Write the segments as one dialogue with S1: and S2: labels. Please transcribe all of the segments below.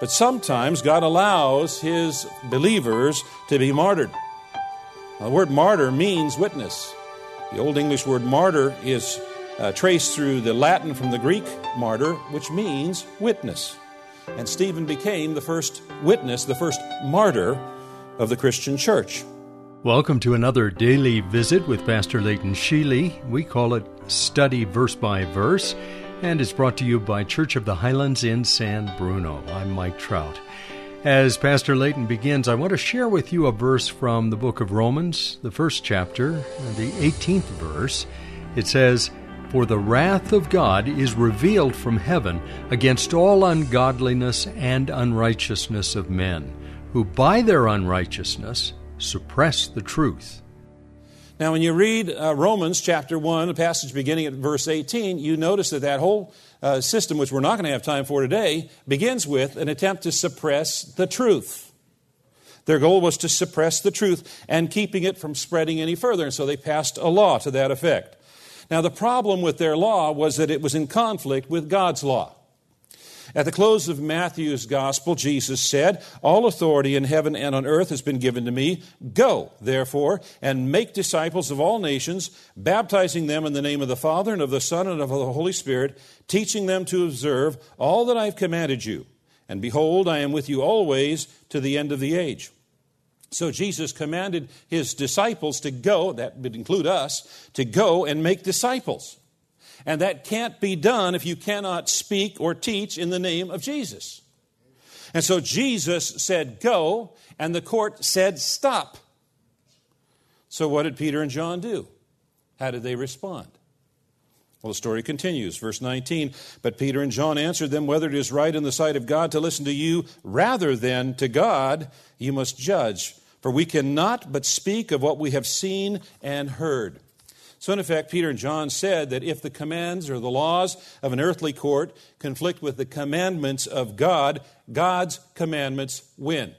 S1: But sometimes God allows his believers to be martyred. Now, the word martyr means witness. The Old English word martyr is uh, traced through the Latin from the Greek martyr, which means witness. And Stephen became the first witness, the first martyr of the Christian church.
S2: Welcome to another daily visit with Pastor Leighton Sheely. We call it Study Verse by Verse and is brought to you by Church of the Highlands in San Bruno. I'm Mike Trout. As Pastor Leighton begins, I want to share with you a verse from the book of Romans, the first chapter, the 18th verse. It says, For the wrath of God is revealed from heaven against all ungodliness and unrighteousness of men, who by their unrighteousness suppress the truth.
S1: Now, when you read uh, Romans chapter 1, the passage beginning at verse 18, you notice that that whole uh, system, which we're not going to have time for today, begins with an attempt to suppress the truth. Their goal was to suppress the truth and keeping it from spreading any further, and so they passed a law to that effect. Now, the problem with their law was that it was in conflict with God's law. At the close of Matthew's gospel, Jesus said, All authority in heaven and on earth has been given to me. Go, therefore, and make disciples of all nations, baptizing them in the name of the Father and of the Son and of the Holy Spirit, teaching them to observe all that I have commanded you. And behold, I am with you always to the end of the age. So Jesus commanded his disciples to go, that would include us, to go and make disciples. And that can't be done if you cannot speak or teach in the name of Jesus. And so Jesus said, Go, and the court said, Stop. So what did Peter and John do? How did they respond? Well, the story continues. Verse 19 But Peter and John answered them, Whether it is right in the sight of God to listen to you rather than to God, you must judge. For we cannot but speak of what we have seen and heard. So, in effect, Peter and John said that if the commands or the laws of an earthly court conflict with the commandments of God, God's commandments win.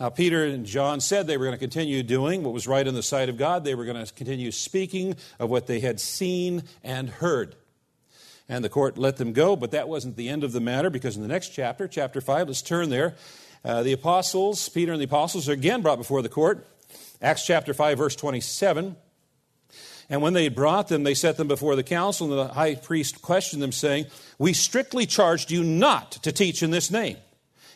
S1: Now, Peter and John said they were going to continue doing what was right in the sight of God. They were going to continue speaking of what they had seen and heard. And the court let them go, but that wasn't the end of the matter because in the next chapter, chapter 5, let's turn there. Uh, the apostles, Peter and the apostles, are again brought before the court. Acts chapter 5, verse 27. And when they brought them, they set them before the council, and the high priest questioned them, saying, We strictly charged you not to teach in this name.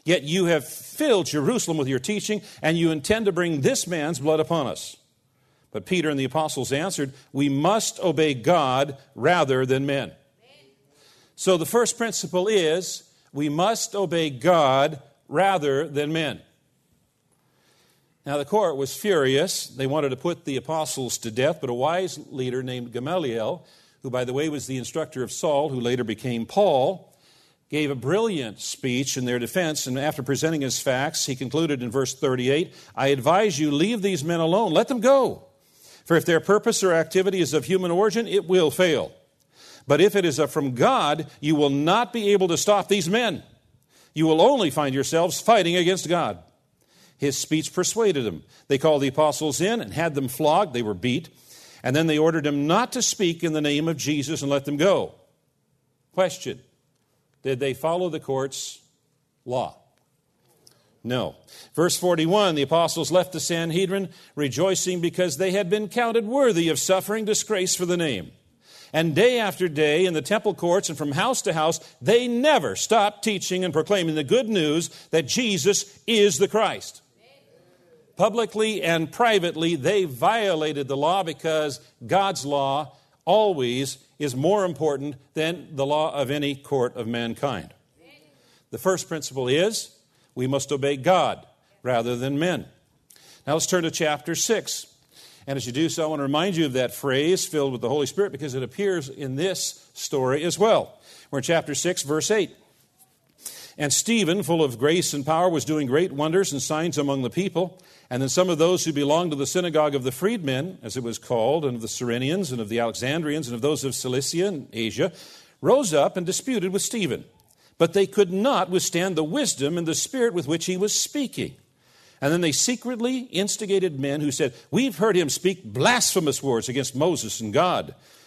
S1: Yet you have filled Jerusalem with your teaching, and you intend to bring this man's blood upon us. But Peter and the apostles answered, We must obey God rather than men. So the first principle is we must obey God rather than men. Now, the court was furious. They wanted to put the apostles to death, but a wise leader named Gamaliel, who, by the way, was the instructor of Saul, who later became Paul, gave a brilliant speech in their defense. And after presenting his facts, he concluded in verse 38 I advise you, leave these men alone, let them go. For if their purpose or activity is of human origin, it will fail. But if it is from God, you will not be able to stop these men. You will only find yourselves fighting against God. His speech persuaded them. They called the apostles in and had them flogged. They were beat. And then they ordered them not to speak in the name of Jesus and let them go. Question Did they follow the court's law? No. Verse 41 the apostles left the Sanhedrin rejoicing because they had been counted worthy of suffering disgrace for the name. And day after day in the temple courts and from house to house, they never stopped teaching and proclaiming the good news that Jesus is the Christ publicly and privately, they violated the law because God's law always is more important than the law of any court of mankind. The first principle is we must obey God rather than men. Now let's turn to chapter 6. And as you do so, I want to remind you of that phrase, filled with the Holy Spirit, because it appears in this story as well. We're in chapter 6, verse 8. And Stephen, full of grace and power, was doing great wonders and signs among the people. And then some of those who belonged to the synagogue of the freedmen, as it was called, and of the Cyrenians, and of the Alexandrians, and of those of Cilicia and Asia, rose up and disputed with Stephen. But they could not withstand the wisdom and the spirit with which he was speaking. And then they secretly instigated men who said, We've heard him speak blasphemous words against Moses and God.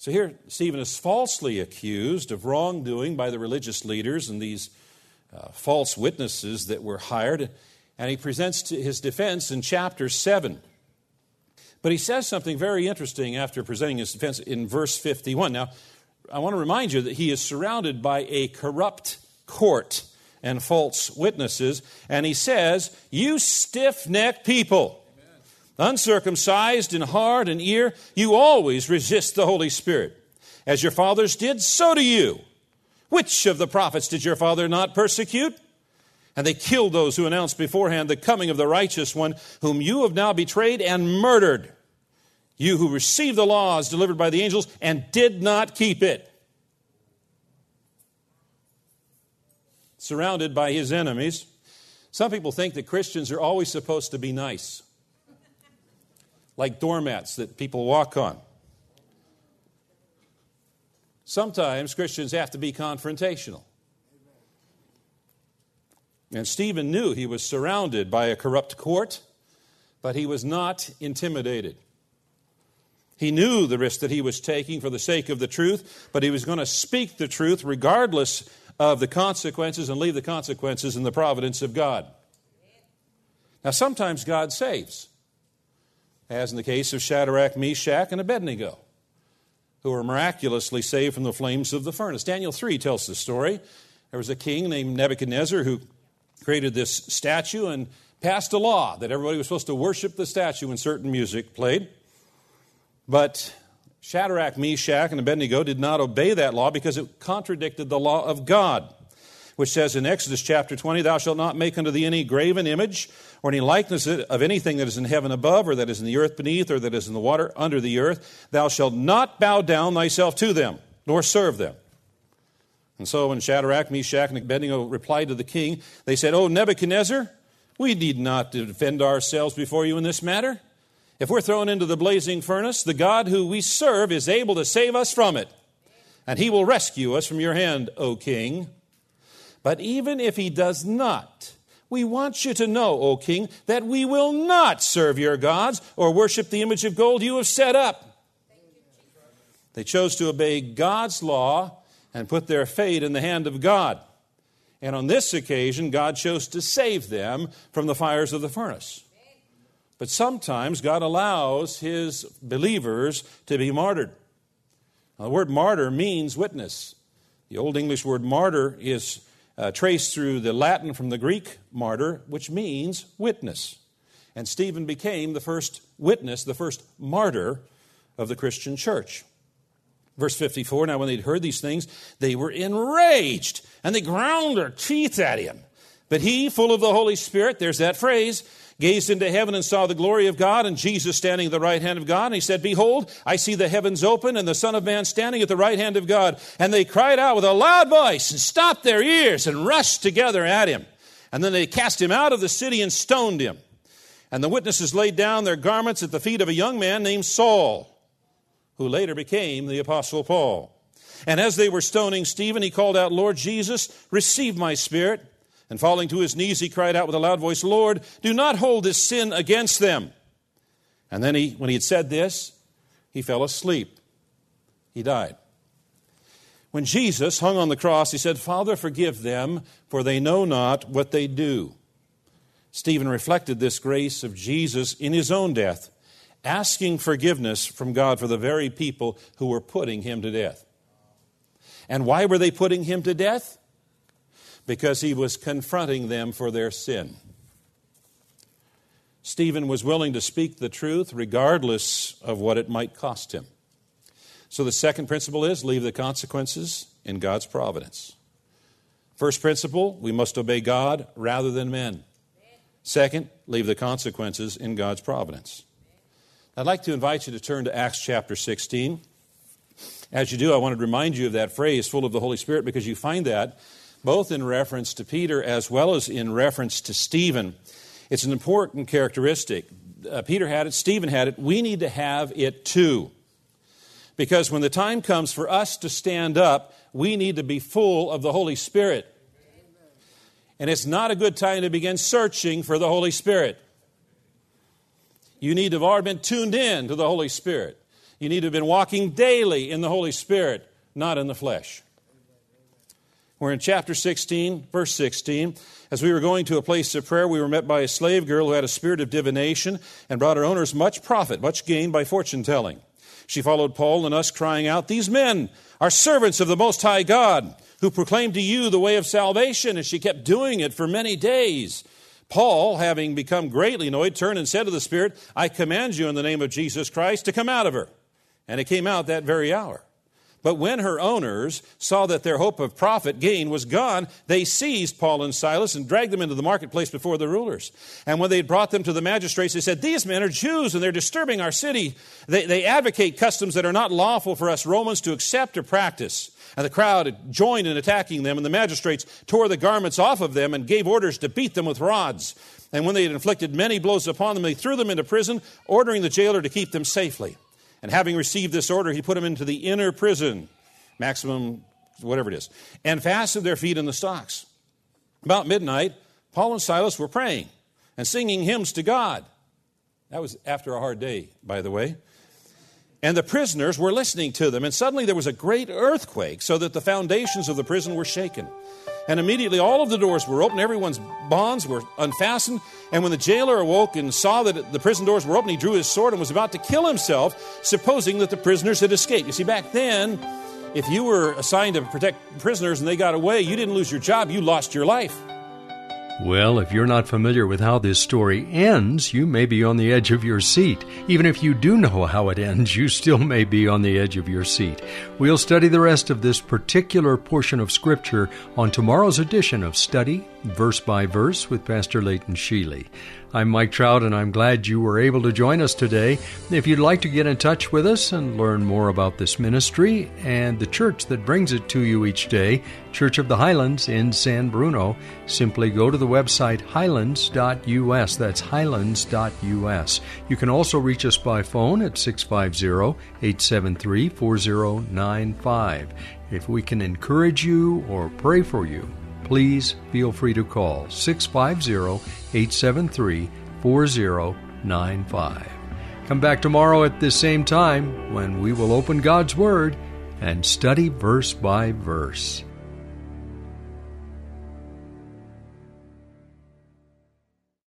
S1: So here, Stephen is falsely accused of wrongdoing by the religious leaders and these uh, false witnesses that were hired and he presents his defense in chapter 7. But he says something very interesting after presenting his defense in verse 51. Now, I want to remind you that he is surrounded by a corrupt court and false witnesses, and he says, You stiff necked people, uncircumcised in heart and ear, you always resist the Holy Spirit. As your fathers did, so do you. Which of the prophets did your father not persecute? And they killed those who announced beforehand the coming of the righteous one, whom you have now betrayed and murdered. You who received the laws delivered by the angels and did not keep it. Surrounded by his enemies. Some people think that Christians are always supposed to be nice, like doormats that people walk on. Sometimes Christians have to be confrontational. And Stephen knew he was surrounded by a corrupt court, but he was not intimidated. He knew the risk that he was taking for the sake of the truth, but he was going to speak the truth regardless of the consequences and leave the consequences in the providence of God. Now, sometimes God saves, as in the case of Shadrach, Meshach, and Abednego, who were miraculously saved from the flames of the furnace. Daniel 3 tells the story. There was a king named Nebuchadnezzar who created this statue and passed a law that everybody was supposed to worship the statue when certain music played. But Shadrach, Meshach, and Abednego did not obey that law because it contradicted the law of God, which says in Exodus chapter 20, Thou shalt not make unto thee any graven image or any likeness of anything that is in heaven above, or that is in the earth beneath, or that is in the water under the earth. Thou shalt not bow down thyself to them, nor serve them. And so when Shadrach, Meshach, and Abednego replied to the king, they said, Oh, Nebuchadnezzar, we need not defend ourselves before you in this matter. If we're thrown into the blazing furnace, the God who we serve is able to save us from it, and he will rescue us from your hand, O king. But even if he does not, we want you to know, O king, that we will not serve your gods or worship the image of gold you have set up. They chose to obey God's law and put their fate in the hand of God. And on this occasion, God chose to save them from the fires of the furnace. But sometimes God allows his believers to be martyred. Now, the word martyr means witness. The Old English word martyr is uh, traced through the Latin from the Greek martyr, which means witness. And Stephen became the first witness, the first martyr of the Christian church. Verse 54 Now, when they'd heard these things, they were enraged and they ground their teeth at him. But he, full of the Holy Spirit, there's that phrase, gazed into heaven and saw the glory of God and Jesus standing at the right hand of God. And he said, Behold, I see the heavens open and the Son of Man standing at the right hand of God. And they cried out with a loud voice and stopped their ears and rushed together at him. And then they cast him out of the city and stoned him. And the witnesses laid down their garments at the feet of a young man named Saul who later became the Apostle Paul. And as they were stoning Stephen, he called out, Lord Jesus, receive my spirit. And falling to his knees, he cried out with a loud voice, Lord, do not hold this sin against them. And then he, when he had said this, he fell asleep. He died. When Jesus hung on the cross, he said, Father, forgive them, for they know not what they do. Stephen reflected this grace of Jesus in his own death asking forgiveness from God for the very people who were putting him to death. And why were they putting him to death? Because he was confronting them for their sin. Stephen was willing to speak the truth regardless of what it might cost him. So the second principle is leave the consequences in God's providence. First principle, we must obey God rather than men. Second, leave the consequences in God's providence. I'd like to invite you to turn to Acts chapter 16. As you do, I wanted to remind you of that phrase, full of the Holy Spirit, because you find that both in reference to Peter as well as in reference to Stephen. It's an important characteristic. Uh, Peter had it, Stephen had it. We need to have it too. Because when the time comes for us to stand up, we need to be full of the Holy Spirit. And it's not a good time to begin searching for the Holy Spirit. You need to have already been tuned in to the Holy Spirit. You need to have been walking daily in the Holy Spirit, not in the flesh. We're in chapter 16, verse 16. As we were going to a place of prayer, we were met by a slave girl who had a spirit of divination and brought her owners much profit, much gain by fortune telling. She followed Paul and us, crying out, These men are servants of the Most High God, who proclaim to you the way of salvation. And she kept doing it for many days. Paul, having become greatly annoyed, turned and said to the Spirit, I command you in the name of Jesus Christ to come out of her. And it came out that very hour. But when her owners saw that their hope of profit gain was gone, they seized Paul and Silas and dragged them into the marketplace before the rulers. And when they had brought them to the magistrates, they said, These men are Jews and they're disturbing our city. They, they advocate customs that are not lawful for us Romans to accept or practice. And the crowd joined in attacking them, and the magistrates tore the garments off of them and gave orders to beat them with rods. And when they had inflicted many blows upon them, they threw them into prison, ordering the jailer to keep them safely. And having received this order, he put them into the inner prison, maximum, whatever it is, and fastened their feet in the stocks. About midnight, Paul and Silas were praying and singing hymns to God. That was after a hard day, by the way. And the prisoners were listening to them, and suddenly there was a great earthquake, so that the foundations of the prison were shaken. And immediately all of the doors were open, everyone's bonds were unfastened. And when the jailer awoke and saw that the prison doors were open, he drew his sword and was about to kill himself, supposing that the prisoners had escaped. You see, back then, if you were assigned to protect prisoners and they got away, you didn't lose your job, you lost your life.
S2: Well, if you're not familiar with how this story ends, you may be on the edge of your seat. Even if you do know how it ends, you still may be on the edge of your seat. We'll study the rest of this particular portion of Scripture on tomorrow's edition of Study, Verse by Verse, with Pastor Leighton Sheely. I'm Mike Trout, and I'm glad you were able to join us today. If you'd like to get in touch with us and learn more about this ministry and the church that brings it to you each day, Church of the Highlands in San Bruno, simply go to the website highlands.us. That's highlands.us. You can also reach us by phone at 650 873 4095. If we can encourage you or pray for you, please feel free to call 650 873 4095. Come back tomorrow at this same time when we will open God's Word and study verse by verse.